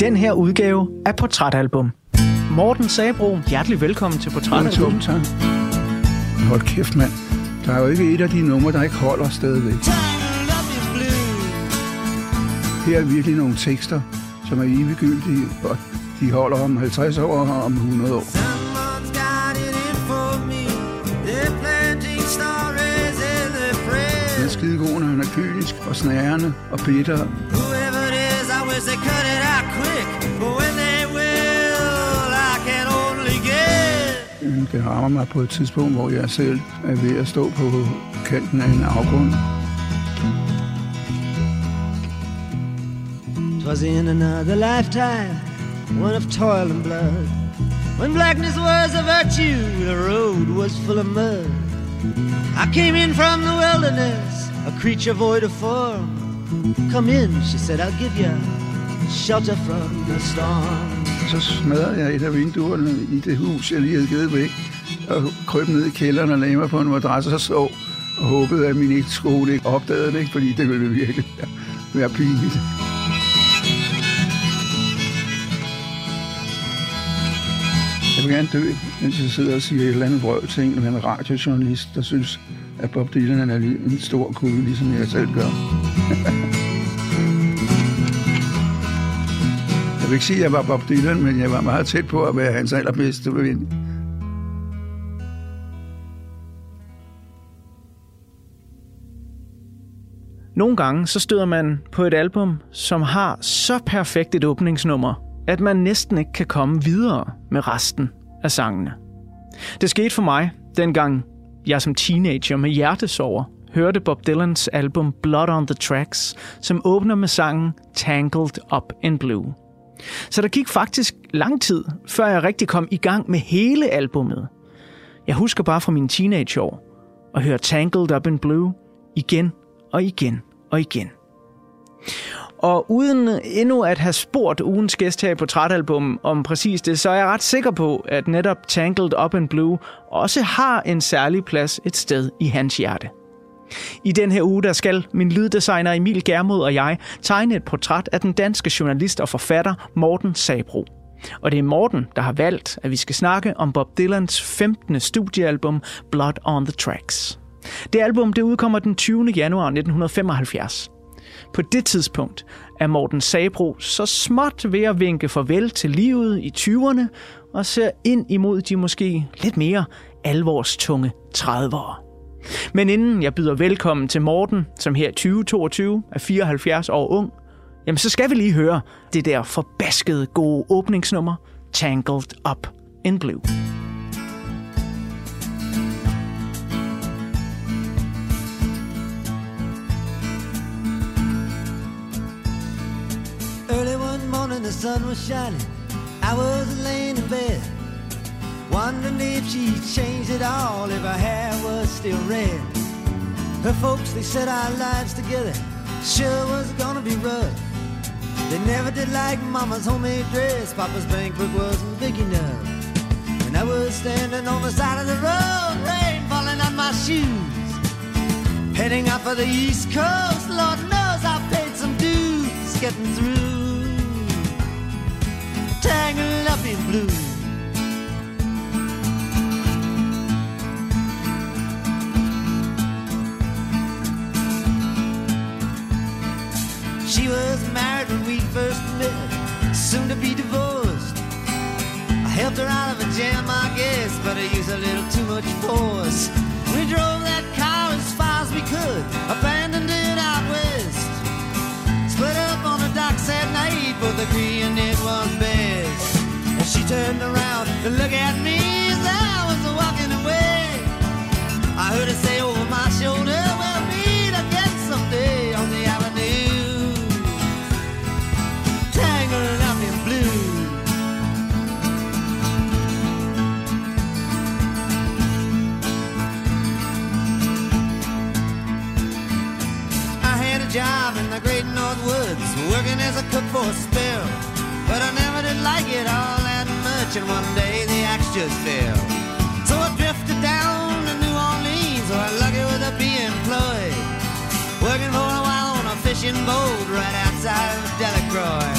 den her udgave af Portrætalbum. Morten Sabro, hjertelig velkommen til Portrætalbum. Tusind tak. Hold kæft, mand. Der er jo ikke et af de numre, der ikke holder stadigvæk. Her er virkelig nogle tekster, som er eviggyldige, og de holder om 50 år og om 100 år. Den er skide god, når han er kynisk og snærende og bitter. Men Det rammer mig på et tidspunkt, hvor jeg selv er ved at stå på kanten af en afgrund. Twas in another lifetime, one of toil and blood. When blackness was a virtue, the road was full of mud. I came in from the wilderness, a creature void of form. Come in, she said, I'll give you shelter from the storm. Så smadrede jeg et af vinduerne i det hus, jeg lige havde givet væk, og krøb ned i kælderen og lagde mig på en madras og sov, og håbede, at min ekskone ikke opdagede det, ikke? fordi det ville virkelig være, pinligt. Jeg vil gerne dø, mens jeg sidder og siger et eller andet brøv til en eller anden radiojournalist, der synes, at Bob Dylan er en stor kugle, ligesom jeg selv gør. vil ikke sige, at jeg var Bob Dylan, men jeg var meget tæt på at være hans allerbedste ven. Nogle gange så støder man på et album, som har så perfekt et åbningsnummer, at man næsten ikke kan komme videre med resten af sangene. Det skete for mig, dengang jeg som teenager med hjertesover hørte Bob Dylans album Blood on the Tracks, som åbner med sangen Tangled Up in Blue. Så der gik faktisk lang tid, før jeg rigtig kom i gang med hele albummet. Jeg husker bare fra mine teenageår at høre Tangled Up in Blue igen og igen og igen. Og uden endnu at have spurgt ugens gæst her i Portrætalbum om præcis det, så er jeg ret sikker på, at netop Tangled Up in Blue også har en særlig plads et sted i hans hjerte. I den her uge, der skal min lyddesigner Emil Germod og jeg tegne et portræt af den danske journalist og forfatter Morten Sabro. Og det er Morten, der har valgt, at vi skal snakke om Bob Dylans 15. studiealbum Blood on the Tracks. Det album det udkommer den 20. januar 1975. På det tidspunkt er Morten Sabro så småt ved at vinke farvel til livet i 20'erne og ser ind imod de måske lidt mere alvorstunge 30'ere. Men inden jeg byder velkommen til Morten, som her 2022 er 74 år ung, jamen så skal vi lige høre det der forbaskede gode åbningsnummer, Tangled Up in Blue. Early one morning, the sun was shining. I was laying in bed, wondering if she'd changed it all, if I had still red. Her folks, they said our lives together sure was gonna be rough. They never did like Mama's homemade dress. Papa's bankbook wasn't big enough. And I was standing on the side of the road, rain falling on my shoes. Heading out for the East Coast, Lord knows I paid some dues getting through. Tangled up in blue. She was married when we first met, soon to be divorced. I helped her out of a jam, I guess, but I used a little too much force. We drove that car as far as we could, abandoned it out west. Split up on the docks at night, both agreeing it was best. And she turned around to look at me as I was walking away. I heard her say over my shoulder, we'll as a cook for a spell. But I never did like it all that much, and one day the axe just fell. So I drifted down to New Orleans, where I lucky with a be employed. Working for a while on a fishing boat right outside of Delacroix.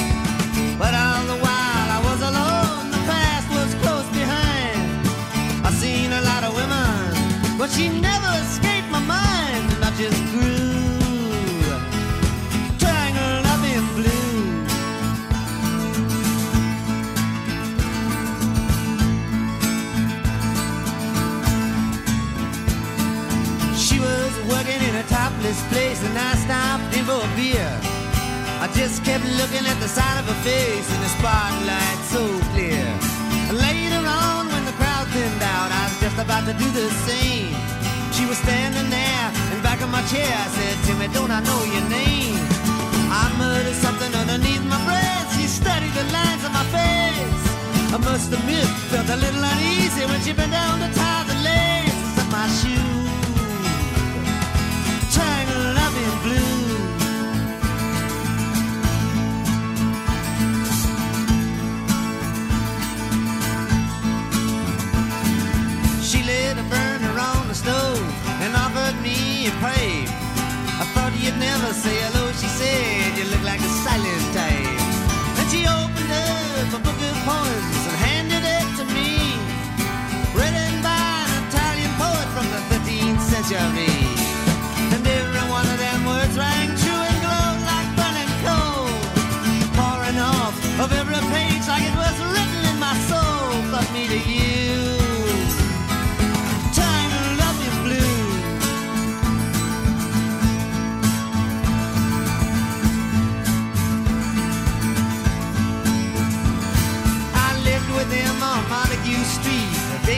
Do the same. She was standing there in back of my chair. I said, Timmy, don't I know your name? I muttered something underneath my breath. She studied the lines of my face. I must admit, felt a little uneasy when she bent down never say hello, she said. You look like a silent type. And she opened up a book of poems and handed it to me. Written by an Italian poet from the 13th century.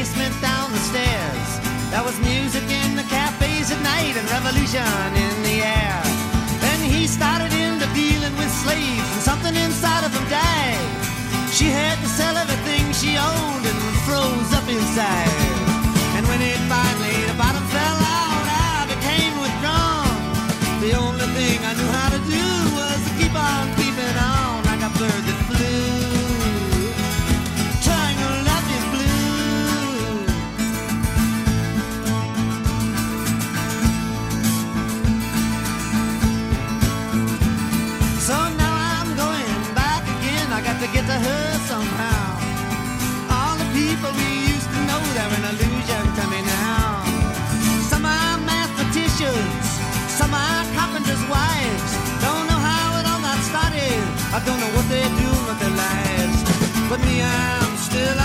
Basement down the stairs. There was music in the cafes at night and revolution in the air. Then he started into dealing with slaves, and something inside of him died. She had to sell everything she owned and froze up inside. Still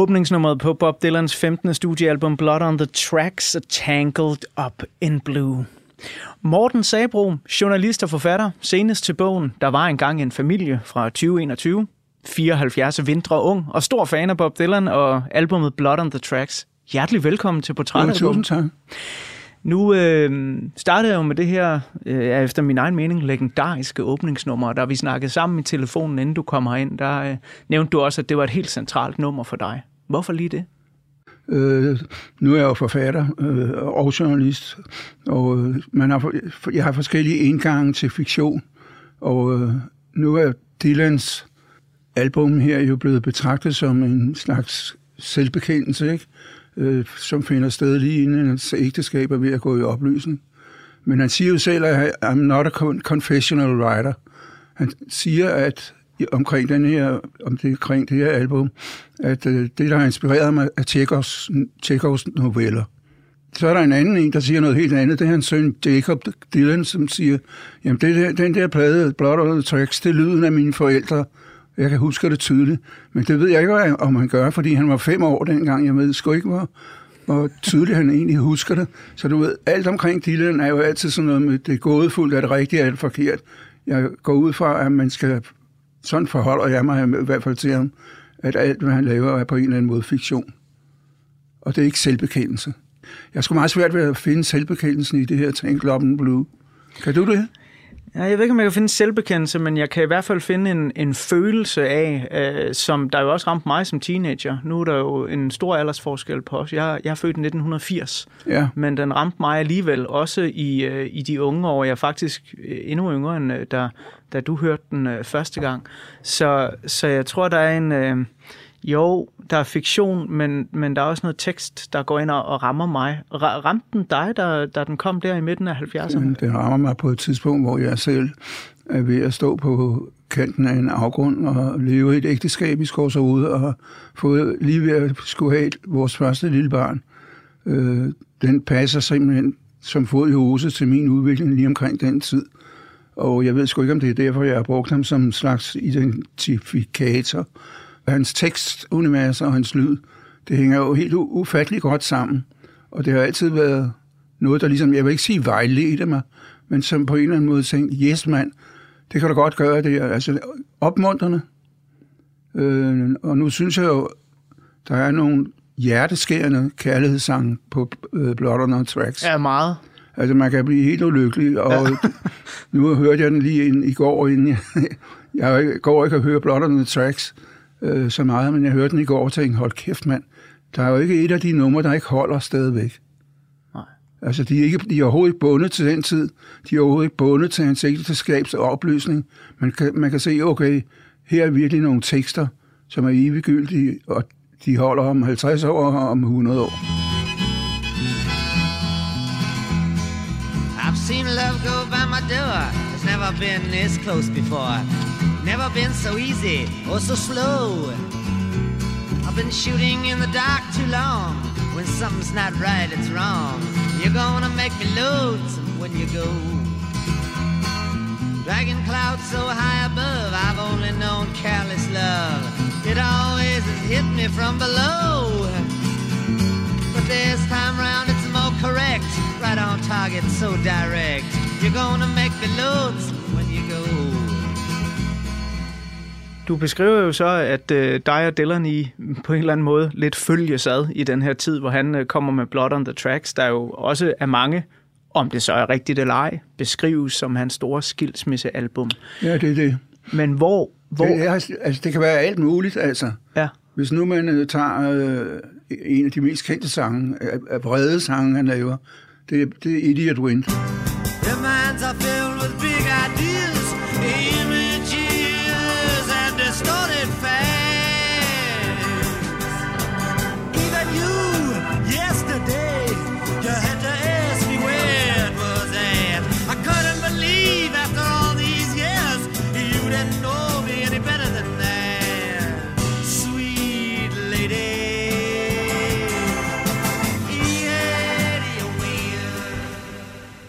Åbningsnummeret på Bob Dylans 15. studiealbum Blood on the Tracks Tangled Up in Blue. Morten Sabro, journalist og forfatter, senest til bogen Der var engang en familie fra 2021. 74 vintre ung og stor fan af Bob Dylan og albumet Blood on the Tracks. Hjertelig velkommen til Ja, Portrætalbum. tusind tak. Nu øh, startede jeg jo med det her, øh, efter min egen mening, legendariske åbningsnummer. Da vi snakkede sammen i telefonen, inden du kom herind, der øh, nævnte du også, at det var et helt centralt nummer for dig. Hvorfor lige det? Øh, nu er jeg jo forfatter øh, og journalist, og øh, man har, jeg har forskellige indgange til fiktion, og øh, nu er Dylans album her jo blevet betragtet som en slags selvbekendelse, ikke? Øh, som finder sted lige inden hans ægteskab er ved at gå i opløsning. Men han siger jo selv, at I'm not a confessional writer. Han siger, at omkring, den her, om det, omkring det her album, at øh, det, der har inspireret mig, er Tjekovs, Tjekovs noveller. Så er der en anden en, der siger noget helt andet. Det er hans søn Jacob Dylan, som siger, jamen det der, den der plade, Blood on the Tracks, det er lyden af mine forældre. Jeg kan huske det tydeligt. Men det ved jeg ikke, om han gør, fordi han var fem år dengang. Jeg ved sgu ikke, hvor, hvor tydeligt han egentlig husker det. Så du ved, alt omkring Dylan er jo altid sådan noget med, det er gådefuldt, er det rigtigt, er det forkert. Jeg går ud fra, at man skal, sådan forholder jeg mig i hvert fald til ham, at alt, hvad han laver, er på en eller anden måde fiktion. Og det er ikke selvbekendelse. Jeg skulle meget svært ved at finde selvbekendelsen i det her Tank Up Blue. Kan du det? Ja, jeg ved ikke, om jeg kan finde selvbekendelse, men jeg kan i hvert fald finde en, en følelse af, øh, som der jo også ramte mig som teenager. Nu er der jo en stor aldersforskel på os. Jeg, jeg er født i 1980, Ja, men den ramte mig alligevel også i, øh, i de unge år. Jeg er faktisk øh, endnu yngre, end øh, da, da du hørte den øh, første gang. Så, så jeg tror, der er en... Øh, jo, der er fiktion, men, men der er også noget tekst, der går ind og, og rammer mig. R- ramte den dig, da, da den kom der i midten af 70'erne? Den det rammer mig på et tidspunkt, hvor jeg selv er ved at stå på kanten af en afgrund og leve et ægteskab i Skovshoved og fået lige ved at skulle have vores første lille barn. Øh, den passer simpelthen som fod i hose til min udvikling lige omkring den tid. Og jeg ved sgu ikke, om det er derfor, jeg har brugt ham som en slags identifikator. Hans tekstunivers og hans lyd, det hænger jo helt u- ufatteligt godt sammen. Og det har altid været noget, der ligesom, jeg vil ikke sige vejledte mig, men som på en eller anden måde tænkte, yes mand, det kan du godt gøre, det er altså opmuntrende. Øh, og nu synes jeg jo, der er nogle hjerteskærende kærlighedssange på øh, Blood on Tracks. Ja, meget. Altså, man kan blive helt ulykkelig, og ja. nu hørte jeg den lige ind, i går, inden jeg, jeg går ikke at høre Blood on the Tracks øh, så meget, men jeg hørte den i går og tænkte, hold kæft mand, der er jo ikke et af de numre, der ikke holder stadigvæk. Nej. Altså, de er, ikke, de er overhovedet ikke bundet til den tid. De er overhovedet ikke bundet til hans ægteskabs opløsning. Man kan, man kan se, okay, her er virkelig nogle tekster, som er eviggyldige, og de holder om 50 år og om 100 år. I've seen love go by my door. It's never been this close before. Never been so easy or so slow. I've been shooting in the dark too long. When something's not right, it's wrong. You're gonna make me lonesome when you go. Dragging clouds so high above, I've only known careless love. It always has hit me from below. But this time round it's more correct. Right on target, so direct. You're gonna make me lonesome when you go. Du beskriver jo så, at øh, dig og Delaney på en eller anden måde lidt følges ad i den her tid, hvor han øh, kommer med Blood on the Tracks, der jo også er mange, om det så er rigtigt eller ej, beskrives som hans store skilsmissealbum. Ja, det er det. Men hvor... hvor Det, er, altså, det kan være alt muligt, altså. ja, Hvis nu man øh, tager øh, en af de mest kendte sange, af, vrede sange, han laver, det, det er Idiot Wind. Their minds are filled with big ideas,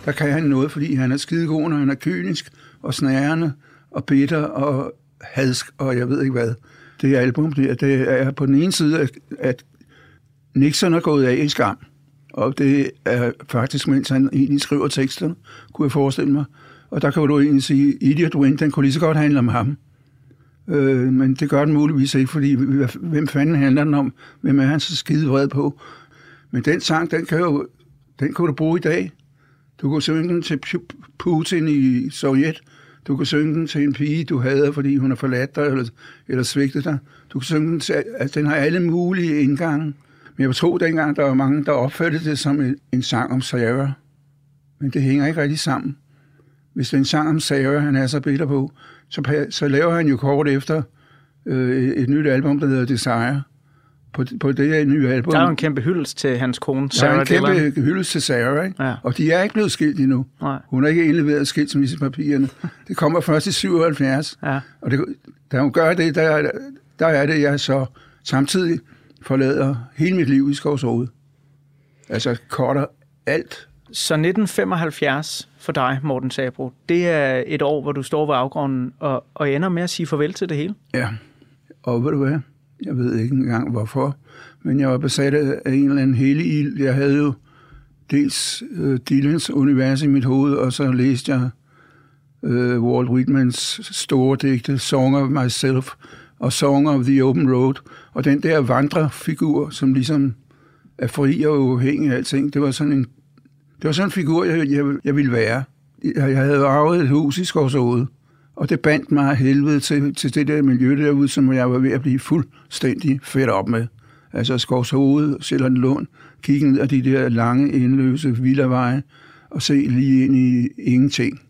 Der kan han noget, fordi han er skidegod, når han er kynisk og snærende og bitter og hadsk og jeg ved ikke hvad. Det album, det er, det er på den ene side, at, Nixon er gået af i skam. Og det er faktisk, mens han egentlig skriver teksterne, kunne jeg forestille mig. Og der kan du egentlig sige, Idiot Wind, den kunne lige så godt handle om ham. Øh, men det gør den muligvis ikke, fordi hvem fanden handler den om? Hvem er han så skide vred på? Men den sang, den kan, jo, den kunne du bruge i dag. Du kunne synge den til Putin i Sovjet. Du kunne synge den til en pige, du havde, fordi hun har forladt dig eller, eller svigtet dig. Du kunne synge den til... Altså, den har alle mulige indgange. Men jeg tror dengang, der var mange, der opfattede det som en, en sang om Sarah. Men det hænger ikke rigtig sammen. Hvis det er en sang om Sarah, han er så bitter på, så, så laver han jo kort efter øh, et nyt album, der hedder Desire. På, på det her nye album. der er jo en kæmpe hyldest til hans kone, Der er Sarah en Dillon. kæmpe hyldest til Sarah, ikke? Ja. og de er ikke blevet skilt endnu. Nej. Hun har ikke indleveret skilsmissepapirerne. Det kommer først i 77. Ja. Og det, da hun gør det, der, der er det, jeg så samtidig forlader hele mit liv i Skovshoved. Altså korter alt. Så 1975 for dig, Morten Sabro, det er et år, hvor du står ved afgrunden og, og ender med at sige farvel til det hele. Ja. Og ved du hvad? Jeg ved ikke engang hvorfor, men jeg var besat af en eller anden hele ild. Jeg havde jo dels øh, Dylans univers i mit hoved, og så læste jeg øh, Walt Whitmans store digte, Song of Myself og Song of the Open Road. Og den der vandrefigur, som ligesom er fri og uafhængig af alting, det var sådan en, det var sådan en figur, jeg, jeg, jeg ville være. jeg havde arvet et hus i Skovshoved, og det bandt mig af helvede til, til det der miljø derude, som jeg var ved at blive fuldstændig fedt op med. Altså Skovshoved, Sjælland Lund, kigge ned ad de der lange, indløse villaveje, og se lige ind i ingenting.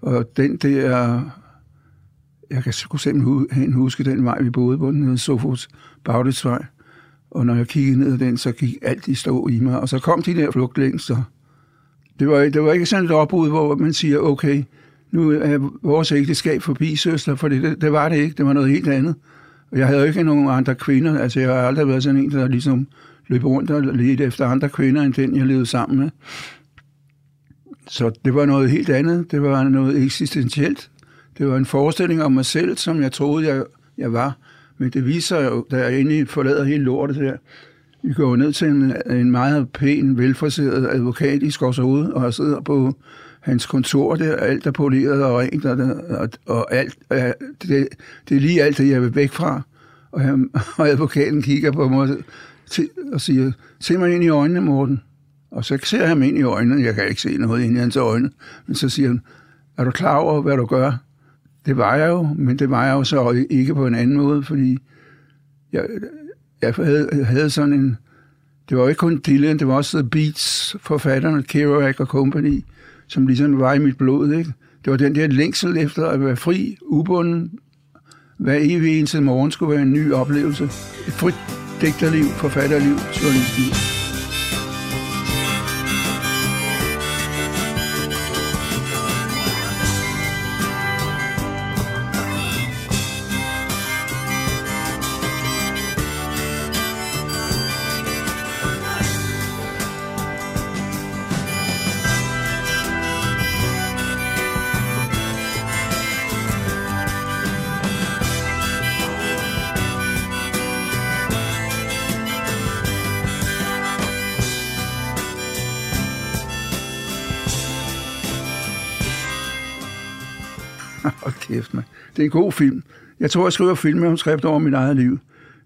Og den der, jeg kan sgu simpelthen huske den vej, vi boede på, den hedder Sofos Bagdelsvej. Og når jeg kiggede ned ad den, så gik alt i stå i mig. Og så kom de der flugtlængster. Det var, det var ikke sådan et opbrud, hvor man siger, okay, nu er vores ægteskab forbi, søster, for det, det var det ikke. Det var noget helt andet. Og jeg havde jo ikke nogen andre kvinder. Altså, jeg har aldrig været sådan en, der ligesom løb rundt og ledte efter andre kvinder, end den, jeg levede sammen med. Så det var noget helt andet. Det var noget eksistentielt. Det var en forestilling om mig selv, som jeg troede, jeg, jeg var. Men det viser jo, da jeg egentlig forlader hele lortet der, vi går ned til en, en meget pæn, velforseret advokat i Skovshoved, og sidder på hans kontor der, alt er poleret og rent, og, og, og alt, det, det er lige alt det, jeg vil væk fra. Og, han, og advokaten kigger på mig og siger, se mig ind i øjnene, Morten. Og så ser jeg ham ind i øjnene. Jeg kan ikke se noget ind i hans øjne. Men så siger han, er du klar over, hvad du gør? Det var jeg jo, men det var jeg jo så ikke på en anden måde, fordi jeg, jeg havde, havde sådan en... Det var jo ikke kun Dylan, det var også The Beats, forfatterne, Kerouac og Company, som ligesom var i mit blod, ikke? Det var den der længsel efter at være fri, ubunden. Hver evig eneste morgen skulle være en ny oplevelse. Et frit digterliv, forfatterliv, journalistliv. Det er en god film. Jeg tror, jeg skriver filmmanuskript over mit eget liv.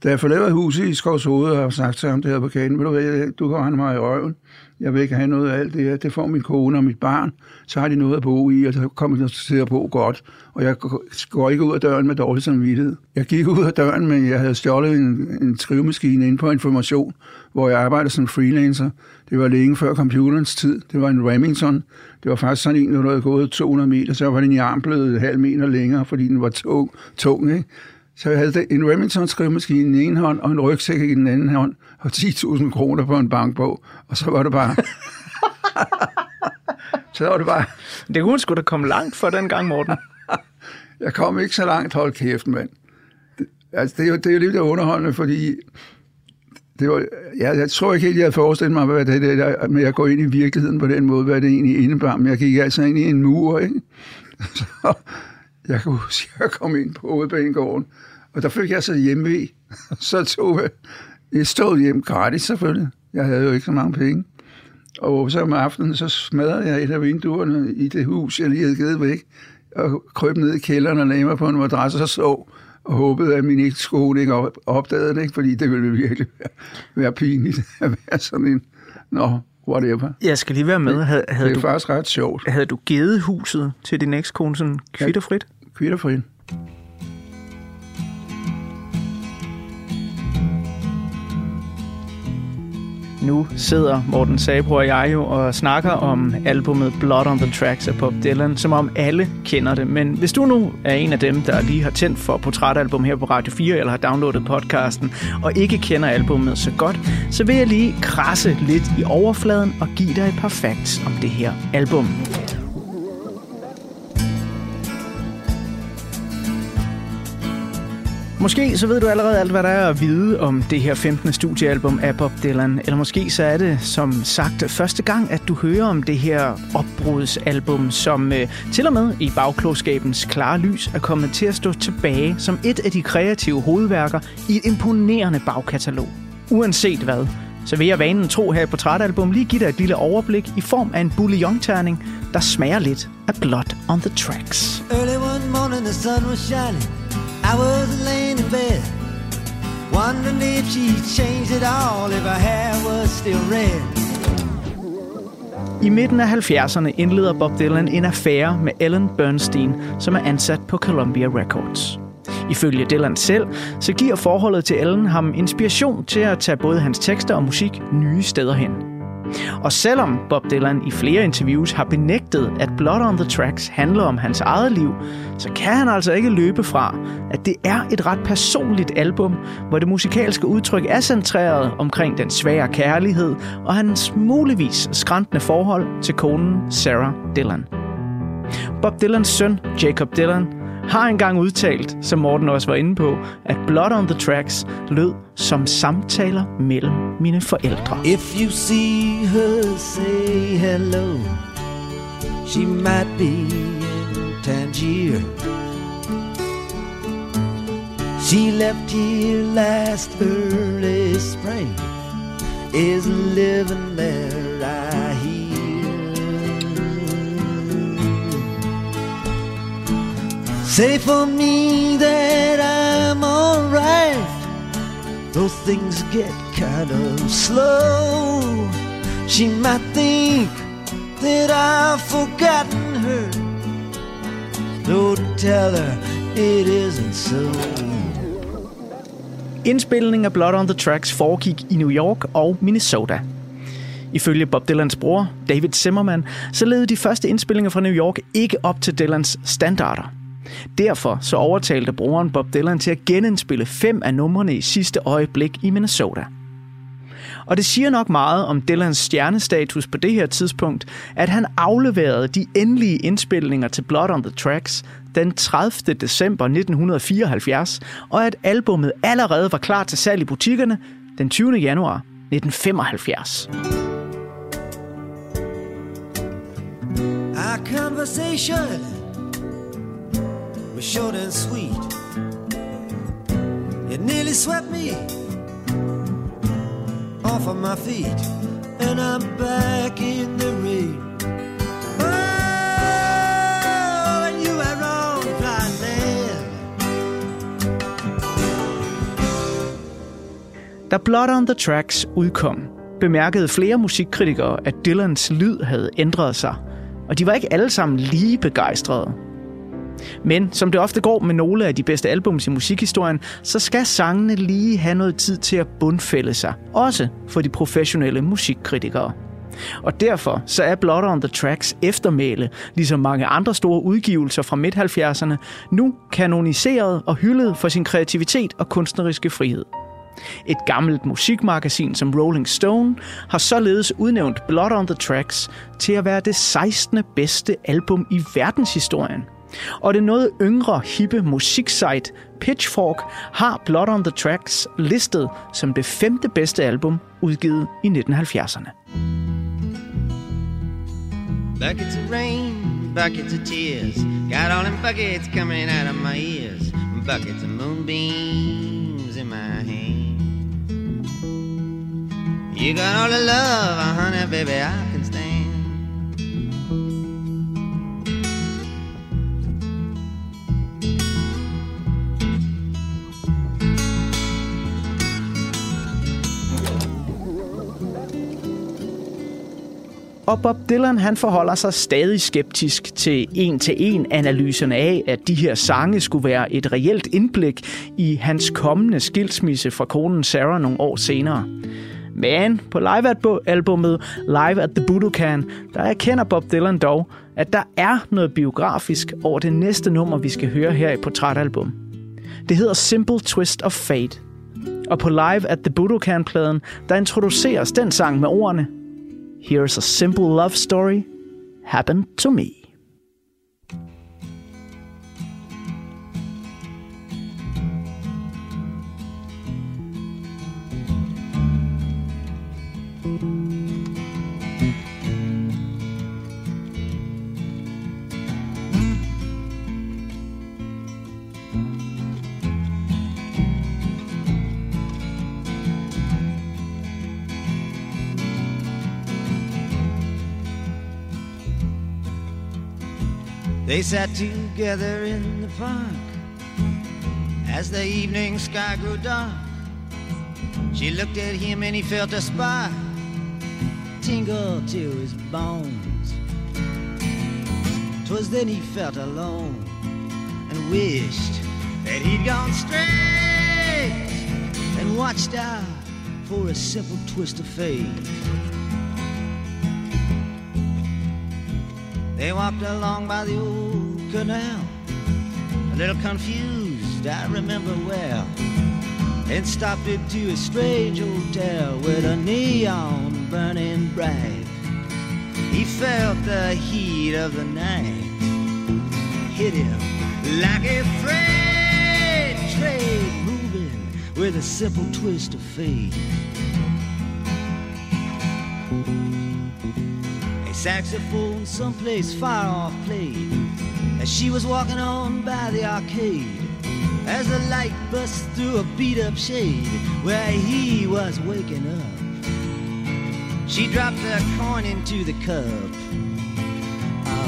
Da jeg forlader huset i Skovs Hoved, og har sagt til ham, det advokaten, ved du hvad, du kan rende mig i røven. Jeg vil ikke have noget af alt det her. Det får min kone og mit barn. Så har de noget at bo i, og så kommer de til at bo godt. Og jeg går ikke ud af døren med dårlig samvittighed. Jeg gik ud af døren, men jeg havde stjålet en, en skrivemaskine ind på information, hvor jeg arbejder som freelancer. Det var længe før computerens tid. Det var en Remington. Det var faktisk sådan en, der havde gået 200 meter, så var den i arm blevet halv meter længere, fordi den var tung. tung ikke? Så jeg havde en Remington skrivemaskine i den ene hånd, og en rygsæk i den anden hånd, og 10.000 kroner på en bankbog. Og så var det bare... så var det bare... Det kunne sgu da komme langt for den gang, Morten. jeg kom ikke så langt, hold kæft, mand. Altså, det er jo, det er jo lidt underholdende, fordi det var, jeg, jeg tror ikke helt, jeg havde forestillet mig, hvad det der med at gå ind i virkeligheden på den måde, hvad det egentlig indebar. Men jeg gik altså ind i en mur, ikke? Så jeg kan huske, at jeg kom ind på hovedbanegården, og der fik jeg så hjemme Så tog jeg et stod hjem gratis selvfølgelig. Jeg havde jo ikke så mange penge. Og så om aftenen, så smadrede jeg et af vinduerne i det hus, jeg lige havde givet væk, og kryb ned i kælderen og lagde mig på en madras og så og håbede, at min ekskone ikke opdagede det, ikke? fordi det ville virkelig være, være pinligt at være sådan en, nå, whatever. Jeg skal lige være med. Havde, havde det er du, faktisk ret sjovt. Havde du givet huset til din ekskone sådan kvitterfrit? Ja, kvitterfrit. Nu sidder Morten Sabro og jeg jo og snakker om albumet Blood on the Tracks af Bob Dylan, som om alle kender det. Men hvis du nu er en af dem, der lige har tændt for portrætalbum her på Radio 4, eller har downloadet podcasten, og ikke kender albumet så godt, så vil jeg lige krasse lidt i overfladen og give dig et par facts om det her album. Måske så ved du allerede alt, hvad der er at vide om det her 15. studiealbum af Bob Dylan. Eller måske så er det, som sagt, første gang, at du hører om det her opbrudsalbum, som øh, til og med i bagklogskabens klare lys er kommet til at stå tilbage som et af de kreative hovedværker i et imponerende bagkatalog. Uanset hvad, så vil jeg vanen tro her på portrætalbum lige give dig et lille overblik i form af en bouillon-terning, der smager lidt af Blood on the Tracks. Early one morning the sun was shining i was laying in bed, wondering if she'd changed it all, if her hair was still red. I midten af 70'erne indleder Bob Dylan en affære med Ellen Bernstein, som er ansat på Columbia Records. Ifølge Dylan selv, så giver forholdet til Ellen ham inspiration til at tage både hans tekster og musik nye steder hen. Og selvom Bob Dylan i flere interviews har benægtet, at Blood on the Tracks handler om hans eget liv, så kan han altså ikke løbe fra, at det er et ret personligt album, hvor det musikalske udtryk er centreret omkring den svære kærlighed og hans muligvis skræntende forhold til konen Sarah Dylan. Bob Dylans søn, Jacob Dylan, har engang udtalt, som Morten også var inde på, at Blood on the Tracks lød som samtaler mellem mine forældre. If you see her, say hello. She might be in Tangier. She left here last early spring. Is living there, I Say for me that I'm alright. Though things get kind of slow, she might think that I've forgotten her. Don't tell her it isn't so. Indspilningen af Blood on the Tracks foregik i New York og Minnesota. Ifølge Bob Dylans bror, David Zimmerman, så levede de første indspillinger fra New York ikke op til Dylans standarder. Derfor så overtalte brugeren Bob Dylan til at genindspille fem af numrene i sidste øjeblik i Minnesota. Og det siger nok meget om Dylans stjernestatus på det her tidspunkt, at han afleverede de endelige indspilninger til Blood on the Tracks den 30. december 1974, og at albummet allerede var klar til salg i butikkerne den 20. januar 1975. Our conversation short and sweet. It nearly swept me off of my feet, and I'm back in the rain. Oh, and you are wrong, dry land. Da Blood on the Tracks udkom, bemærkede flere musikkritikere, at Dylans lyd havde ændret sig, og de var ikke alle sammen lige begejstrede. Men som det ofte går med nogle af de bedste albums i musikhistorien, så skal sangene lige have noget tid til at bundfælde sig. Også for de professionelle musikkritikere. Og derfor så er Blood on the Tracks eftermæle, ligesom mange andre store udgivelser fra midt-70'erne, nu kanoniseret og hyldet for sin kreativitet og kunstneriske frihed. Et gammelt musikmagasin som Rolling Stone har således udnævnt Blood on the Tracks til at være det 16. bedste album i verdenshistorien – og det noget yngre, hippe musiksite Pitchfork har Blood on the Tracks listet som det femte bedste album udgivet i 1970'erne. Buckets of rain, buckets of tears Got all them buckets coming out of my ears Buckets of moonbeams in my hand You got all the love, uh, honey, baby, I can Og Bob Dylan han forholder sig stadig skeptisk til en-til-en analyserne af, at de her sange skulle være et reelt indblik i hans kommende skilsmisse fra konen Sarah nogle år senere. Men på live-albummet Live at the Budokan, der erkender Bob Dylan dog, at der er noget biografisk over det næste nummer, vi skal høre her i Portrætalbum. Det hedder Simple Twist of Fate. Og på Live at the Budokan-pladen, der introduceres den sang med ordene Here's a simple love story happened to me. They sat together in the park as the evening sky grew dark. She looked at him and he felt a spark tingle to his bones. Twas then he felt alone and wished that he'd gone straight and watched out for a simple twist of fate. They walked along by the old canal, a little confused, I remember well, and stopped into a strange hotel with a neon burning bright. He felt the heat of the night hit him like a freight train moving with a simple twist of fate. Saxophone someplace far off played as she was walking on by the arcade as the light bust through a beat up shade where he was waking up. She dropped a coin into the cup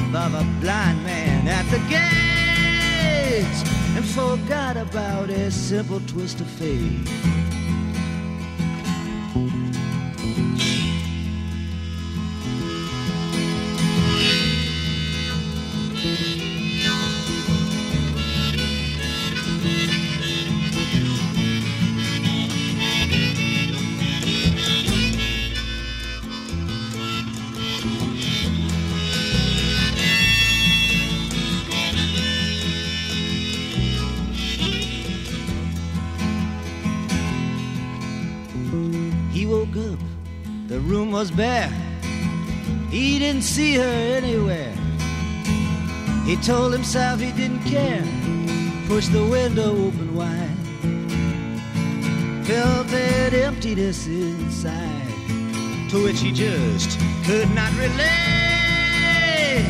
above a blind man at the gates and forgot about a simple twist of fate. He didn't see her anywhere. He told himself he didn't care. Pushed the window open wide. Felt that emptiness inside, to which he just could not relate.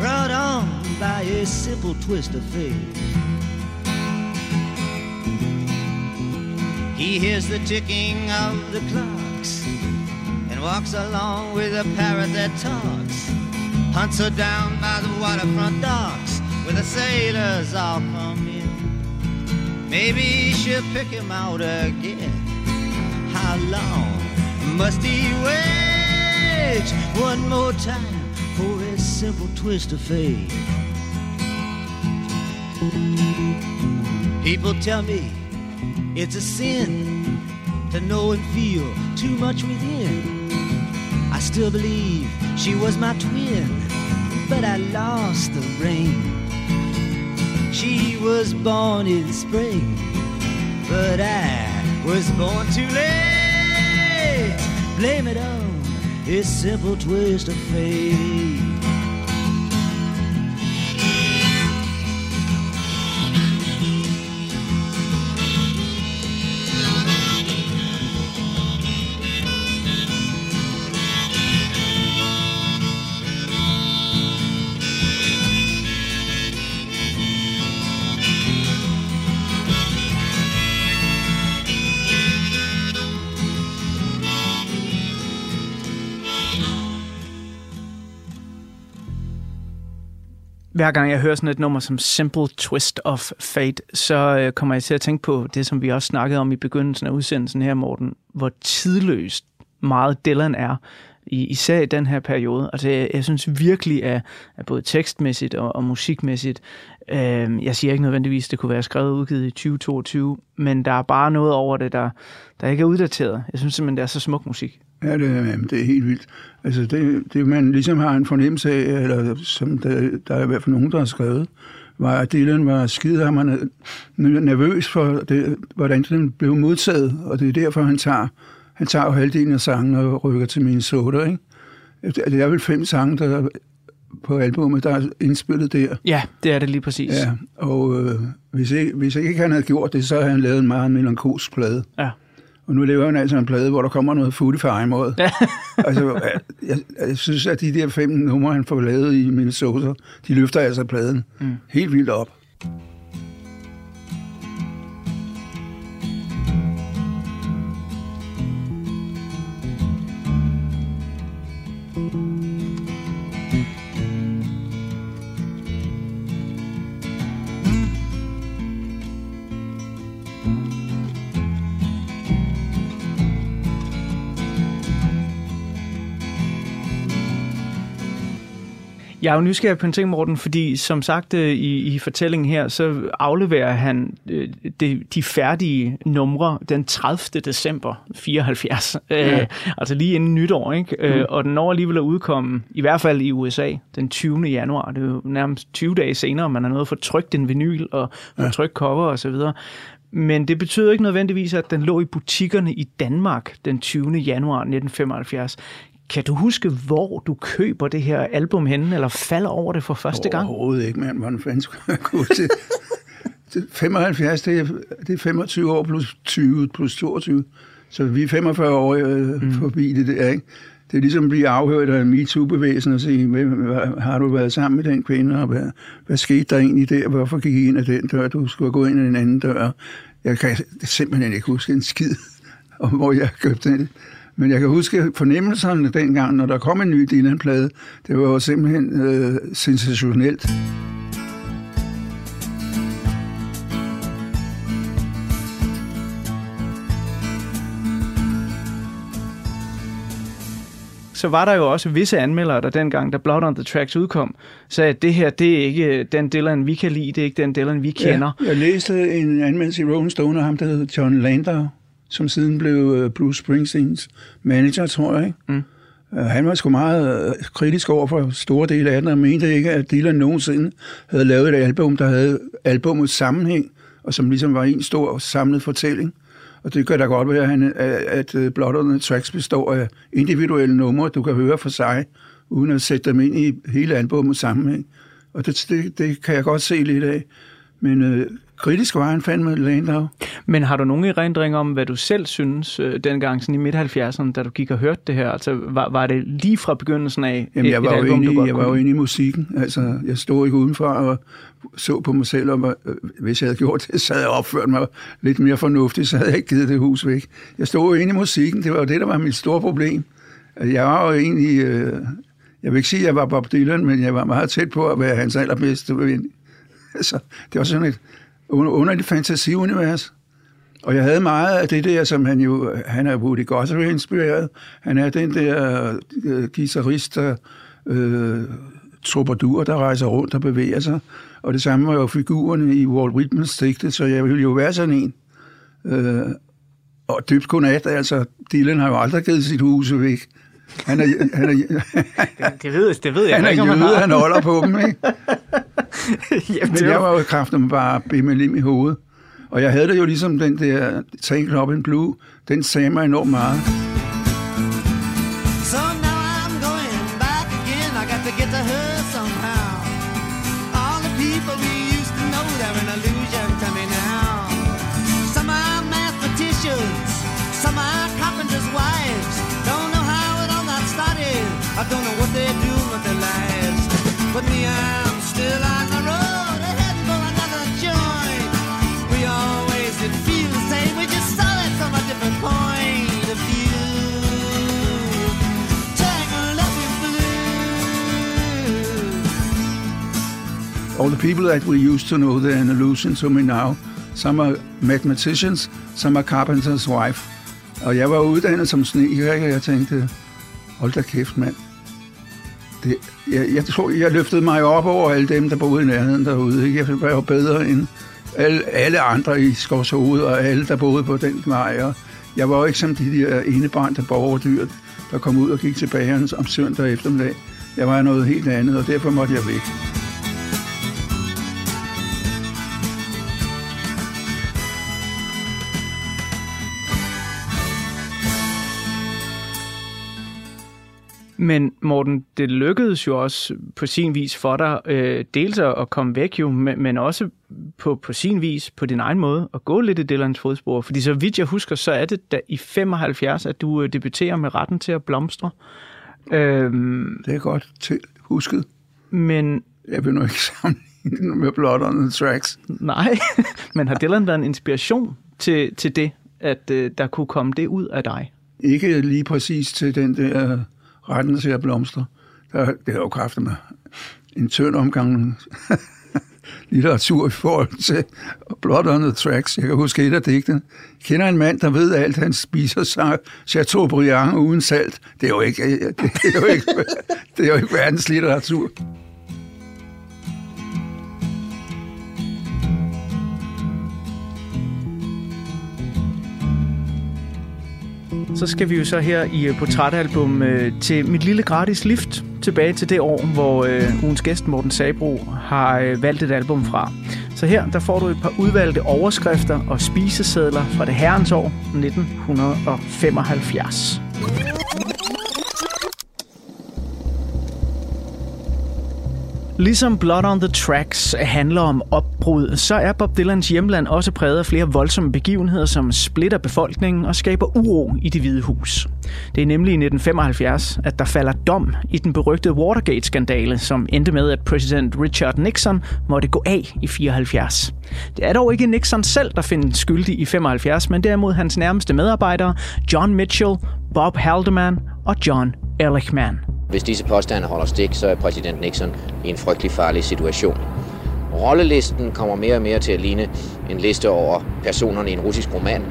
Brought on by a simple twist of fate. He hears the ticking of the clocks walks along with a parrot that talks. Hunts her down by the waterfront docks where the sailors all come in. Maybe she'll pick him out again. How long must he wait? One more time for a simple twist of fate. People tell me it's a sin to know and feel too much within. Still believe she was my twin, but I lost the ring. She was born in spring, but I was born too late. Blame it on this simple twist of fate. Hver gang jeg hører sådan et nummer som Simple Twist of Fate, så øh, kommer jeg til at tænke på det, som vi også snakkede om i begyndelsen af udsendelsen her, Morten, hvor tidløst meget Dylan er, i, især i den her periode. Altså, jeg, jeg synes virkelig, at, at både tekstmæssigt og, og musikmæssigt, øh, jeg siger ikke nødvendigvis, at det kunne være skrevet og udgivet i 2022, men der er bare noget over det, der, der ikke er uddateret. Jeg synes simpelthen, det er så smuk musik. Ja, det, jamen, det er helt vildt. Altså, det, det man ligesom har en fornemmelse af, eller som der, der er i hvert fald nogen, der har skrevet, var, at Dylan var skide man nervøs for, det, hvordan den blev modtaget, og det er derfor, han tager, han tager jo halvdelen af sangen og rykker til min soda, ikke? Det er vel fem sange, der på albumet, der er indspillet der. Ja, det er det lige præcis. Ja, og øh, hvis, ikke, hvis ikke han havde gjort det, så havde han lavet en meget melankolsk plade. Ja. Og nu laver han altså en plade, hvor der kommer noget fuldt for egen måde. Ja. altså, jeg, jeg, jeg, synes, at de der fem numre, han får lavet i Minnesota, de løfter altså pladen mm. helt vildt op. Jeg er jo nysgerrig på en ting, Morten, fordi som sagt øh, i, i fortællingen her, så afleverer han øh, de, de færdige numre den 30. december 74. Ja. Øh, altså lige inden nytår, ikke? Mm. Øh, og den når alligevel at udkomme, i hvert fald i USA, den 20. januar. Det er jo nærmest 20 dage senere, man har nået at få trykt en vinyl og få ja. trykt cover og så videre. Men det betyder ikke nødvendigvis, at den lå i butikkerne i Danmark den 20. januar 1975. Kan du huske, hvor du køber det her album henne, eller falder over det for første gang? Overhovedet ikke, mand. Hvordan fanden skulle jeg gå til? 75, det er, det er 25 år plus 20 plus 22. Så vi er 45 år øh, mm. forbi det der, ikke? Det er ligesom at blive afhørt af MeToo-bevægelsen og sige, hvad, har du været sammen med den kvinde, og hvad, hvad skete der egentlig der? Hvorfor gik I ind af den dør? Du skulle gå ind af en anden dør. Jeg kan simpelthen ikke huske en skid om, hvor jeg købte det. Men jeg kan huske fornemmelserne dengang, når der kom en ny Dylan-plade. Det var jo simpelthen øh, sensationelt. så var der jo også visse anmeldere, der dengang, da Blood on the Tracks udkom, sagde, at det her, det er ikke den Dylan, vi kan lide, det er ikke den Dylan, vi kender. Ja, jeg læste en anmeldelse i Rolling Stone af ham, der hed John Landau, som siden blev øh, Bruce Springsteens manager, tror jeg. Mm. Øh, han var sgu meget øh, kritisk over for store dele af den, og mente ikke, at Dylan nogensinde havde lavet et album, der havde albumets sammenhæng, og som ligesom var en stor samlet fortælling. Og det kan da godt være, at on the Tracks består af individuelle numre, du kan høre for sig, uden at sætte dem ind i hele albumet sammenhæng. Og det, det, det kan jeg godt se lidt af. Men øh, kritisk var han fandme Landau. Men har du nogen erindring om, hvad du selv synes øh, dengang sådan i midt-70'erne, da du gik og hørte det her? Altså, var, var det lige fra begyndelsen af Jamen, jeg et, var et album, inde, Jeg var jo inde i musikken. Altså, jeg stod ikke udenfor og så på mig selv, og var, øh, hvis jeg havde gjort det, så havde jeg opført mig lidt mere fornuftigt, så havde jeg ikke givet det hus væk. Jeg stod jo inde i musikken. Det var jo det, der var mit store problem. Jeg var jo egentlig... Øh, jeg vil ikke sige, at jeg var Bob Dylan, men jeg var meget tæt på at være hans allerbedste ven. Altså, det var sådan et underligt fantasiunivers. Og jeg havde meget af det der, som han jo, han er Woody Guthrie inspireret. Han er den der uh, guitarist, der øh, troubadour, der rejser rundt og bevæger sig. Og det samme var jo figurerne i Walt Whitmans digte, så jeg ville jo være sådan en. Øh, og dybt godnat, altså Dylan har jo aldrig givet sit hus væk. Han er, han er, det, ved, det ved jeg han ikke, om han jøde, han holder på dem, ikke? Jamen, Men jeg var jo kraften bare bimmelim i hovedet. Og jeg havde det jo ligesom den der Tank Up in Blue. Den sagde mig enormt meget. All the people that we used to know, they're an illusion to me now. Some are mathematicians, some are carpenter's wife. Og jeg var uddannet som sneker, og jeg tænkte, hold da kæft, mand. Det, jeg, jeg tror, jeg løftede mig op over alle dem, der boede i nærheden derude. Ikke? Jeg var jo bedre end alle, alle andre i Skovshoved, og alle, der boede på den vej. Og jeg var jo ikke som de der enebrændte borgerdyr, der kom ud og gik tilbage om søndag eftermiddag. Jeg var noget helt andet, og derfor måtte jeg væk. Men Morten, det lykkedes jo også på sin vis for dig, øh, dels at komme væk jo, men, men også på, på sin vis, på din egen måde, at gå lidt i Dylans fodspor. Fordi så vidt jeg husker, så er det da i 75, at du øh, debuterer med retten til at blomstre. Øhm, det er godt til husket. Men... Jeg vil nu ikke sammenligne med Blood on the Tracks. Nej, men har Dylan været en inspiration til, til det, at øh, der kunne komme det ud af dig? Ikke lige præcis til den der retten til at blomstre. Der, det er jo kraften med en tynd omgang litteratur i forhold til Blood on the Tracks. Jeg kan huske et af digtene. Kender en mand, der ved alt, han spiser Chateaubriand uden salt. Det er jo ikke, det er jo ikke, det er jo ikke verdens litteratur. Så skal vi jo så her i øh, portrætalbum øh, til Mit Lille Gratis Lift, tilbage til det år, hvor øh, ugens gæst Morten Sabro har øh, valgt et album fra. Så her der får du et par udvalgte overskrifter og spisesedler fra det herrens år 1975. Ligesom Blood on the Tracks handler om opbrud, så er Bob Dylans hjemland også præget af flere voldsomme begivenheder, som splitter befolkningen og skaber uro i det hvide hus. Det er nemlig i 1975, at der falder dom i den berygtede Watergate-skandale, som endte med, at præsident Richard Nixon måtte gå af i 74. Det er dog ikke Nixon selv, der findes skyldig i 75, men derimod hans nærmeste medarbejdere, John Mitchell, Bob Haldeman og John Ehrlichman. Hvis disse påstande holder stik, så er præsident Nixon i en frygtelig farlig situation. Rollelisten kommer mere og mere til at ligne en liste over personerne i en russisk roman,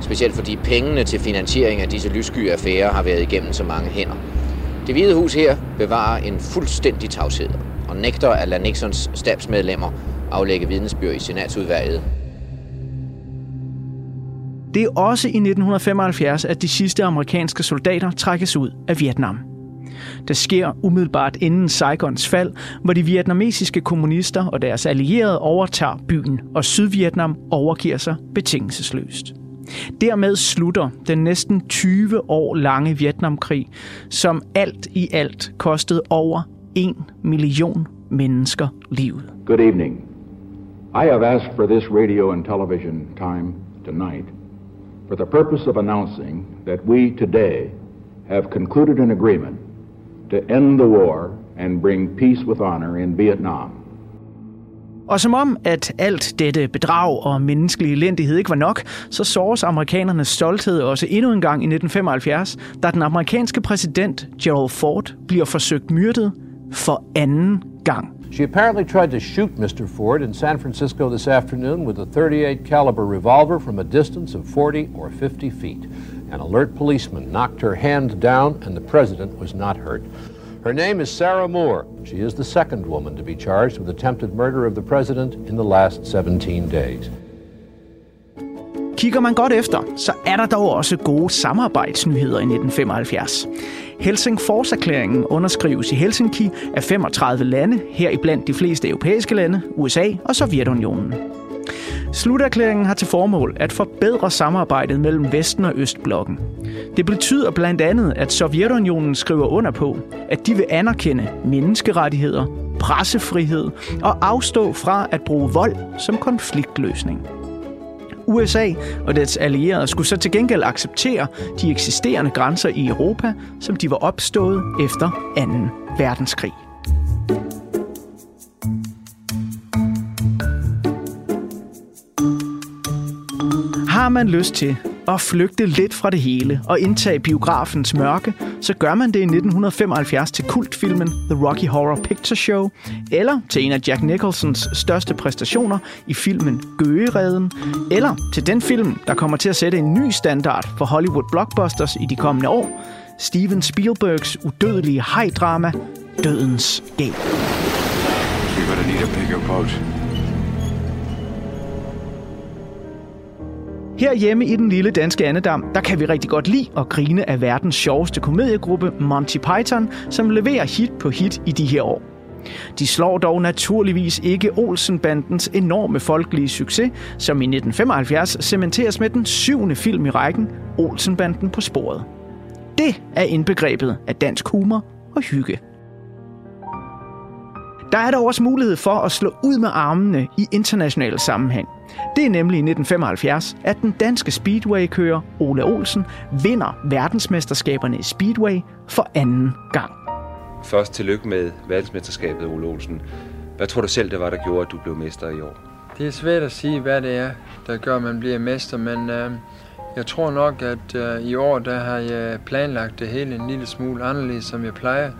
specielt fordi pengene til finansiering af disse lyssky affærer har været igennem så mange hænder. Det hvide hus her bevarer en fuldstændig tavshed og nægter at lade Nixons stabsmedlemmer aflægge vidnesbyrd i senatsudvalget. Det er også i 1975, at de sidste amerikanske soldater trækkes ud af Vietnam. Det sker umiddelbart inden Saigons fald, hvor de vietnamesiske kommunister og deres allierede overtager byen, og Sydvietnam overgiver sig betingelsesløst. Dermed slutter den næsten 20 år lange Vietnamkrig, som alt i alt kostede over 1 million mennesker livet. Good evening. I have asked for this radio and television time tonight for the purpose of announcing that we today have concluded an agreement to end the war and bring peace with honor in Vietnam. Og som om, at alt dette bedrag og menneskelig elendighed ikke var nok, så såres amerikanernes stolthed også endnu en gang i 1975, da den amerikanske præsident Gerald Ford bliver forsøgt myrdet for anden gang. She apparently tried to shoot Mr. Ford in San Francisco this afternoon with a 38 caliber revolver from a distance of 40 or 50 feet. An alert policeman knocked her hand down, and the president was not hurt. Her name is Sarah Moore. She is the second woman to be charged with attempted murder of the president in the last 17 days. Kigger man godt efter, så er der dog også gode samarbejdsnyheder i 1975. Helsingforserklæringen underskrives i Helsinki af 35 lande, heriblandt de fleste europæiske lande, USA og Sovjetunionen. Sluterklæringen har til formål at forbedre samarbejdet mellem Vesten og Østblokken. Det betyder blandt andet, at Sovjetunionen skriver under på, at de vil anerkende menneskerettigheder, pressefrihed og afstå fra at bruge vold som konfliktløsning. USA og dets allierede skulle så til gengæld acceptere de eksisterende grænser i Europa, som de var opstået efter 2. verdenskrig. Har man lyst til at flygte lidt fra det hele og indtage biografens mørke, så gør man det i 1975 til kultfilmen The Rocky Horror Picture Show, eller til en af Jack Nicholsons største præstationer i filmen Gøgereden, eller til den film, der kommer til at sætte en ny standard for Hollywood blockbusters i de kommende år, Steven Spielbergs udødelige high-drama Dødens Gab. You're gonna need a bigger boat. Herhjemme i den lille danske andedam, der kan vi rigtig godt lide at grine af verdens sjoveste komediegruppe Monty Python, som leverer hit på hit i de her år. De slår dog naturligvis ikke Olsenbandens enorme folkelige succes, som i 1975 cementeres med den syvende film i rækken, Olsenbanden på sporet. Det er indbegrebet af dansk humor og hygge. Der er dog også mulighed for at slå ud med armene i international sammenhæng. Det er nemlig i 1975, at den danske speedway-kører Ole Olsen vinder verdensmesterskaberne i speedway for anden gang. Først tillykke med verdensmesterskabet, Ole Olsen. Hvad tror du selv, det var, der gjorde, at du blev mester i år? Det er svært at sige, hvad det er, der gør, at man bliver mester, men øh, jeg tror nok, at øh, i år der har jeg planlagt det hele en lille smule anderledes, som jeg plejer.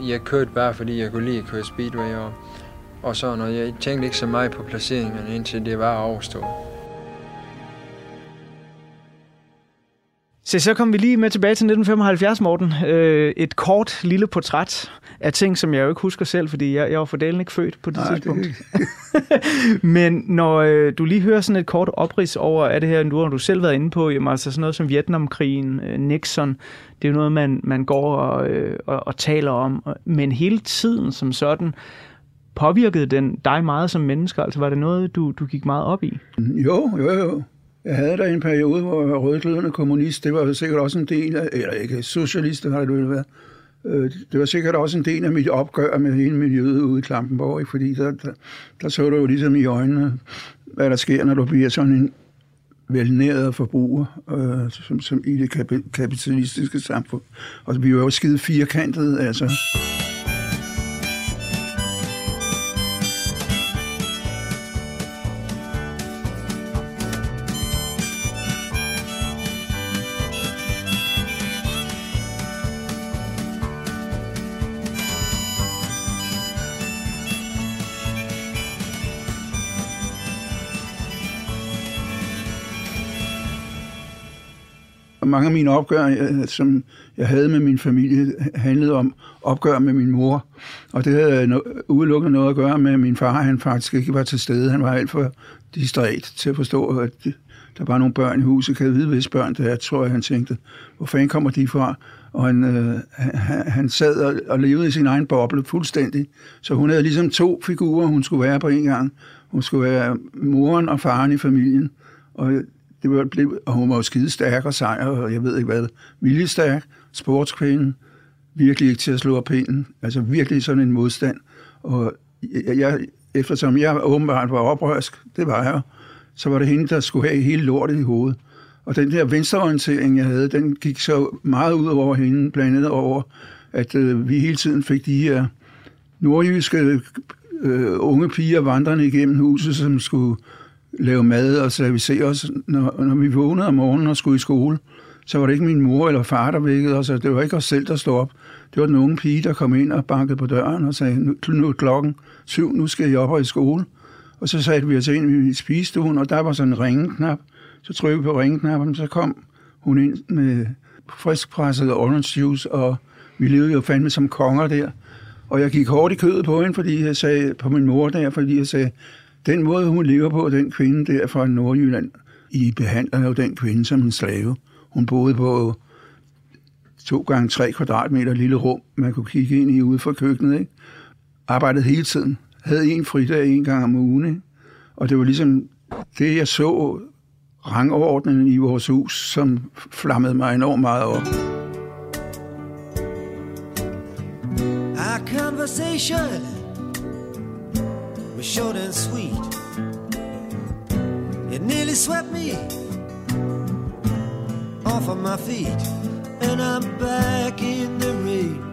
Jeg kørte bare, fordi jeg kunne lide at køre speedway, og, og så når jeg tænkte ikke så meget på placeringerne, indtil det var overstået. Så så kom vi lige med tilbage til 1975, Morten. Øh, et kort lille portræt af ting, som jeg jo ikke husker selv, fordi jeg, jeg var for delen ikke født på det Nej, tidspunkt. det, Men når øh, du lige hører sådan et kort oprids over, er det her, nu har du selv været inde på, jamen, altså sådan noget som Vietnamkrigen, øh, Nixon, det er jo noget, man, man går og, øh, og, og taler om, men hele tiden som sådan, påvirkede den dig meget som menneske? Altså var det noget, du, du gik meget op i? jo, jo, jo. Jeg havde der en periode, hvor jeg var rødglødende kommunist. Det var sikkert også en del af, eller ikke socialist, det har det vel været. Øh, det var sikkert også en del af mit opgør med hele miljøet ude i Klampenborg, ikke? fordi der, der, der så du jo ligesom i øjnene, hvad der sker, når du bliver sådan en velnæret forbruger, øh, som, som i det kapitalistiske samfund. Og vi var jo skide firkantet, altså. Og mange af mine opgør, øh, øh, som jeg havde med min familie, handlede om opgør med min mor. Og det havde no- udelukkende noget at gøre med, at min far han faktisk ikke var til stede. Han var alt for distræt til at forstå, at der var nogle børn i huset. Kan jeg vide, hvis børn det er, tror jeg, han tænkte. Hvor fanden kommer de fra? Og han, øh, han, han sad og, og levede i sin egen boble fuldstændig. Så hun havde ligesom to figurer, hun skulle være på en gang. Hun skulle være moren og faren i familien. Og det var, blev, og hun var jo skide stærk og sej, og jeg ved ikke hvad, viljestærk, sportskvinde, virkelig ikke til at slå op pinden, altså virkelig sådan en modstand. Og jeg, jeg, eftersom jeg åbenbart var oprørsk, det var jeg, så var det hende, der skulle have hele lortet i hovedet. Og den der venstreorientering, jeg havde, den gik så meget ud over hende, blandt andet over, at øh, vi hele tiden fik de her nordjyske øh, unge piger vandrende igennem huset, som skulle lave mad og servicere os. Når, når vi vågnede om morgenen og skulle i skole, så var det ikke min mor eller far, der vækkede os. Det var ikke os selv, der stod op. Det var den unge pige, der kom ind og bankede på døren og sagde, nu, nu er klokken syv, nu skal I op og i skole. Og så satte vi os ind i spisestuen, og der var sådan en ringeknap. Så trykkede vi på ringeknappen, så kom hun ind med friskpresset orange juice, og vi levede jo fandme som konger der. Og jeg gik hårdt i kødet på hende, fordi jeg sagde, på min mor der, fordi jeg sagde, den måde, hun lever på, den kvinde der fra Nordjylland, I behandler jo den kvinde som en slave. Hun boede på to gange tre kvadratmeter lille rum, man kunne kigge ind i ude fra køkkenet. Ikke? Arbejdede hele tiden. Havde en fridag en gang om ugen. Ikke? Og det var ligesom det, jeg så rangordningen i vores hus, som flammede mig enormt meget op. Our conversation short and sweet. It nearly swept me off of my feet, and I'm back in the rain.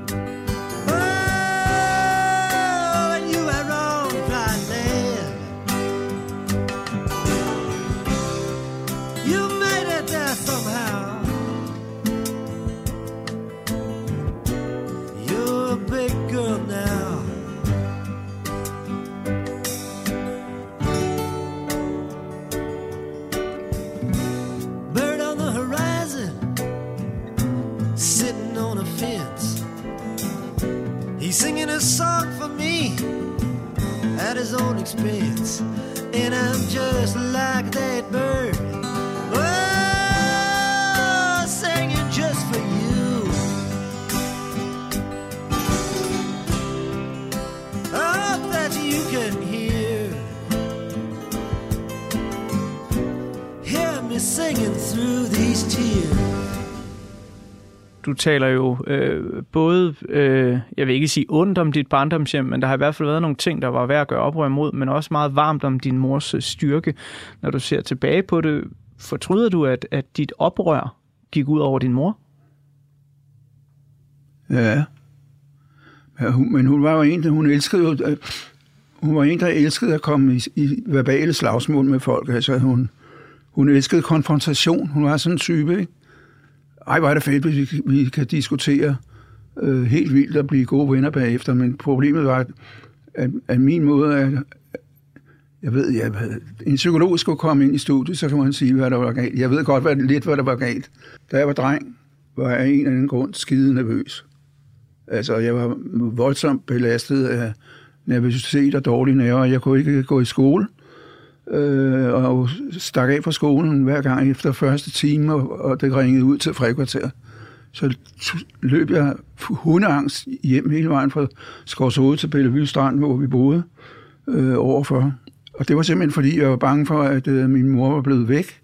At his own expense. And I'm just like that bird. Oh, singing just for you. That you can hear. Hear me singing through these tears. Du taler jo øh, både, øh, jeg vil ikke sige ondt om dit barndomshjem, men der har i hvert fald været nogle ting, der var værd at gøre oprør imod, men også meget varmt om din mors øh, styrke. Når du ser tilbage på det, fortryder du, at, at dit oprør gik ud over din mor? Ja. ja hun, men hun var jo en, der hun elskede jo, øh, hun var en, der elskede at komme i, i verbale slagsmål med folk. Altså, hun, hun elskede konfrontation. Hun var sådan en type, ikke? Ej, hvor er det fedt, hvis vi, vi kan diskutere øh, helt vildt og blive gode venner bagefter. Men problemet var, at, at min måde at... jeg ved, jeg, en psykolog skulle komme ind i studiet, så kan man sige, hvad der var galt. Jeg ved godt hvad, lidt, hvad der var galt. Da jeg var dreng, var jeg af en eller anden grund skide nervøs. Altså, jeg var voldsomt belastet af nervøsitet og dårlige nerver. Jeg kunne ikke gå i skole, øh, Øh, og stak af fra skolen hver gang efter første time, og, og det ringede ud til frikvarter. Så løb jeg hundeangst hjem hele vejen fra Skovshoved til Bellevue Strand, hvor vi boede øh, overfor. Og det var simpelthen, fordi jeg var bange for, at øh, min mor var blevet væk,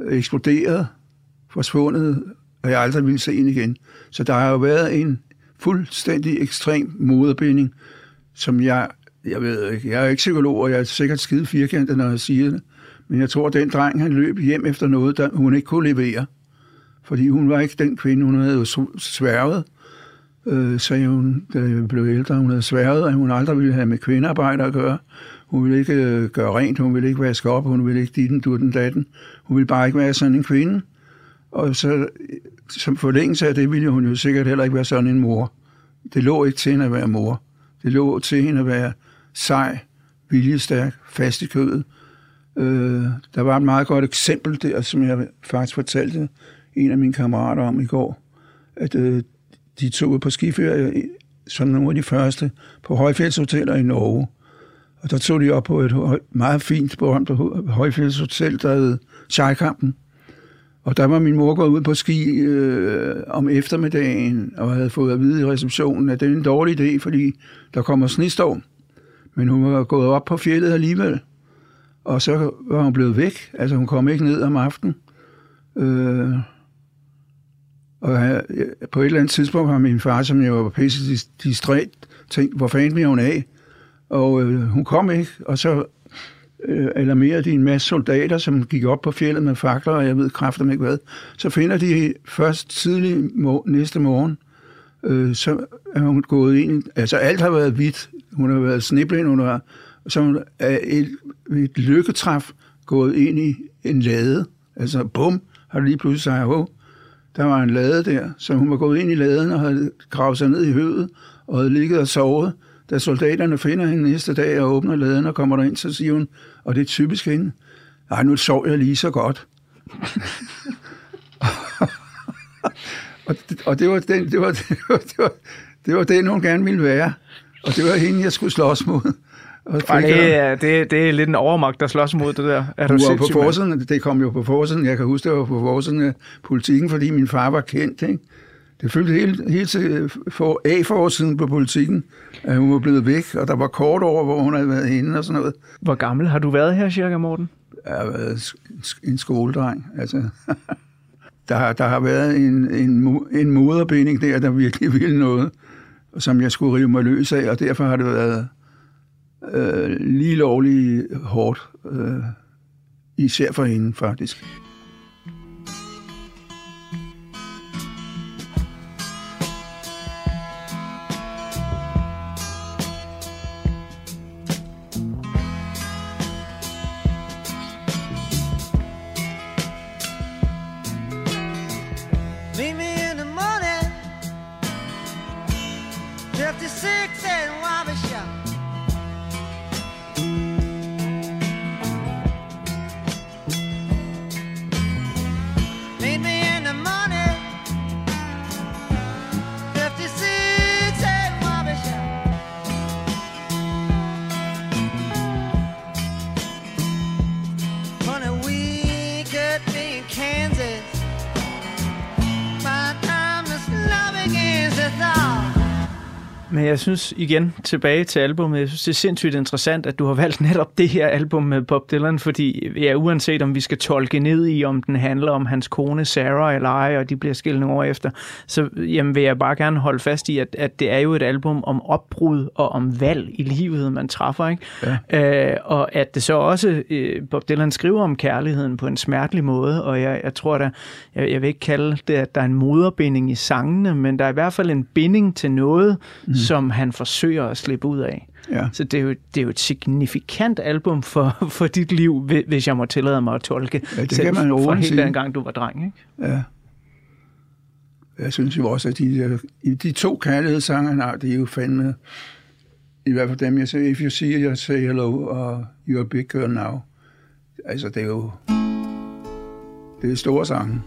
øh, eksploderet, forsvundet, og jeg aldrig ville se hende igen. Så der har jo været en fuldstændig ekstrem moderbinding, som jeg, jeg ved ikke, jeg er ikke psykolog, og jeg er sikkert skide firkantet, når jeg siger det, men jeg tror, at den dreng, han løb hjem efter noget, der hun ikke kunne levere. Fordi hun var ikke den kvinde, hun havde jo sværget, øh, sagde hun, da jeg blev ældre. Hun havde sværget, at hun aldrig ville have med kvindearbejde at gøre. Hun ville ikke øh, gøre rent, hun ville ikke vaske op, hun ville ikke ditten, den datten. Hun ville bare ikke være sådan en kvinde. Og så, som forlængelse af det, ville hun jo sikkert heller ikke være sådan en mor. Det lå ikke til hende at være mor. Det lå til hende at være sej, viljestærk, fast i kødet. Øh, der var et meget godt eksempel der, som jeg faktisk fortalte en af mine kammerater om i går, at øh, de tog på skiferie som nogle af de første på højfjeldshoteller i Norge. Og der tog de op på et meget fint berømt højfjeldshotel, der hed Sjejkampen. Og der var min mor gået ud på ski øh, om eftermiddagen, og havde fået at vide i receptionen, at det er en dårlig idé, fordi der kommer snestorm. Men hun var gået op på fjellet alligevel. Og så var hun blevet væk. Altså hun kom ikke ned om aftenen. Øh, og jeg, på et eller andet tidspunkt har min far, som jeg var pisse distræt, tænkt, hvor fanden bliver hun af? Og øh, hun kom ikke, og så øh, alarmerede de en masse soldater, som gik op på fjellet med fakler, og jeg ved kræfter ikke hvad. Så finder de først tidlig må, næste morgen, øh, så er hun gået ind, altså alt har været hvidt, hun har været sneblind, hun har, så hun er et, et lykketræf gået ind i en lade, altså bum, har det lige pludselig sagt, oh, der var en lade der, så hun var gået ind i laden og havde gravet sig ned i høvet og havde ligget og sovet. Da soldaterne finder hende næste dag og åbner laden og kommer derind, så siger hun, og det er typisk hende, nej, nu sov jeg lige så godt. og, det, og det var den, det var, det var, det var, det var den, hun gerne ville være. Og det var hende, jeg skulle slås mod. Og det, er, det, det er lidt en overmagt, der slås mod det der. Er du var på forsiden, det kom jo på forsiden. Jeg kan huske, det var på forsiden af politikken, fordi min far var kendt. Ikke? Det følte helt, helt til for, af forsiden på politikken, at hun var blevet væk, og der var kort over, hvor hun havde været inde og sådan noget. Hvor gammel har du været her, cirka, Morten? Jeg har været en skoledreng. Altså, der, der har været en, en, en moderbinding der, der virkelig ville noget, som jeg skulle rive mig løs af, og derfor har det været øh, lige lovligt hårdt, øh, især for hende faktisk. Synes igen, tilbage til albumet, jeg synes det er sindssygt interessant, at du har valgt netop det her album med Bob Dylan, fordi ja, uanset om vi skal tolke ned i, om den handler om hans kone Sarah eller ej, og de bliver skilt nogle år efter, så jamen, vil jeg bare gerne holde fast i, at, at det er jo et album om opbrud og om valg i livet, man træffer, ikke? Ja. Øh, og at det så også, øh, Bob Dylan skriver om kærligheden på en smertelig måde, og jeg, jeg tror da, jeg, jeg vil ikke kalde det, at der er en moderbinding i sangene, men der er i hvert fald en binding til noget, mm som han forsøger at slippe ud af. Ja. Så det er, jo, det er jo et signifikant album for, for dit liv, hvis jeg må tillade mig at tolke. Ja, det kan man jo Fra helt den gang, du var dreng, ikke? Ja. Jeg synes jo også, at de, de to kærlighedssange, han har, det er jo fandme I hvert fald dem, jeg siger, if you see you say hello, og you're a big girl now. Altså, det er jo... Det er store sange.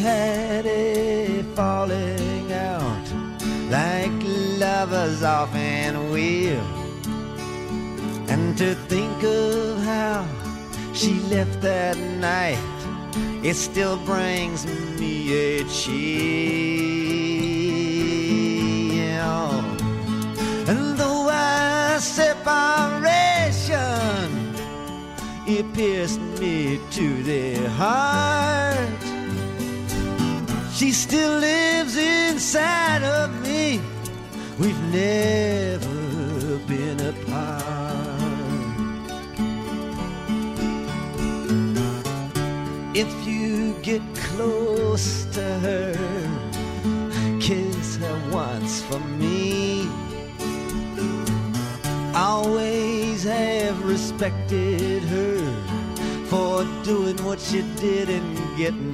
Had a falling out like lovers often will. And to think of how she left that night, it still brings me a chill. And though our separation, it pierced me to the heart. She still lives inside of me. We've never been apart. If you get close to her, kiss her once for me. Always have respected her for doing what she did and getting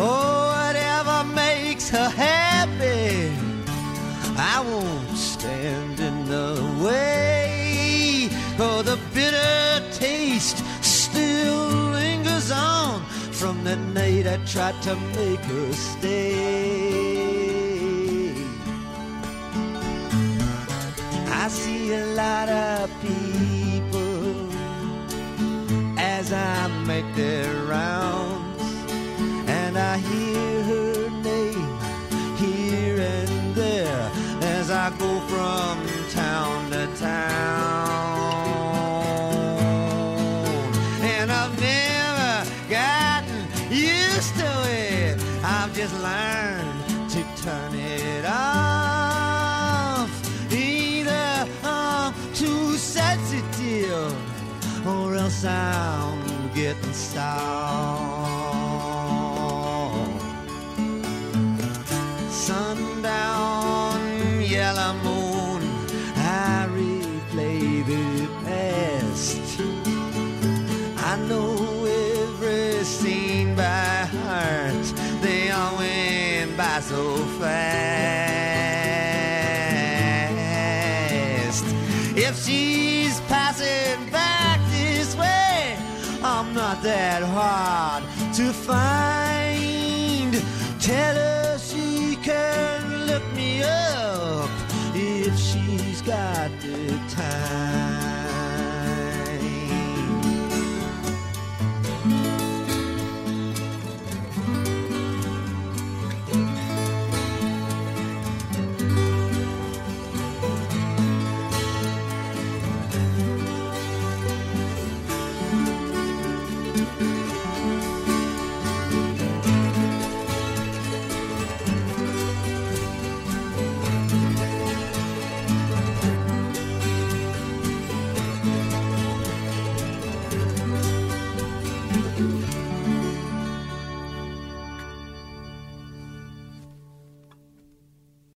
Oh, whatever makes her happy, I won't stand in the way. Oh, the bitter taste still lingers on from the night I tried to make her stay. I see a lot of people as I make their rounds, I go from town to town. And I've never gotten used to it. I've just learned to turn it off. Either I'm too sensitive or else I'm getting soft. Hard to find.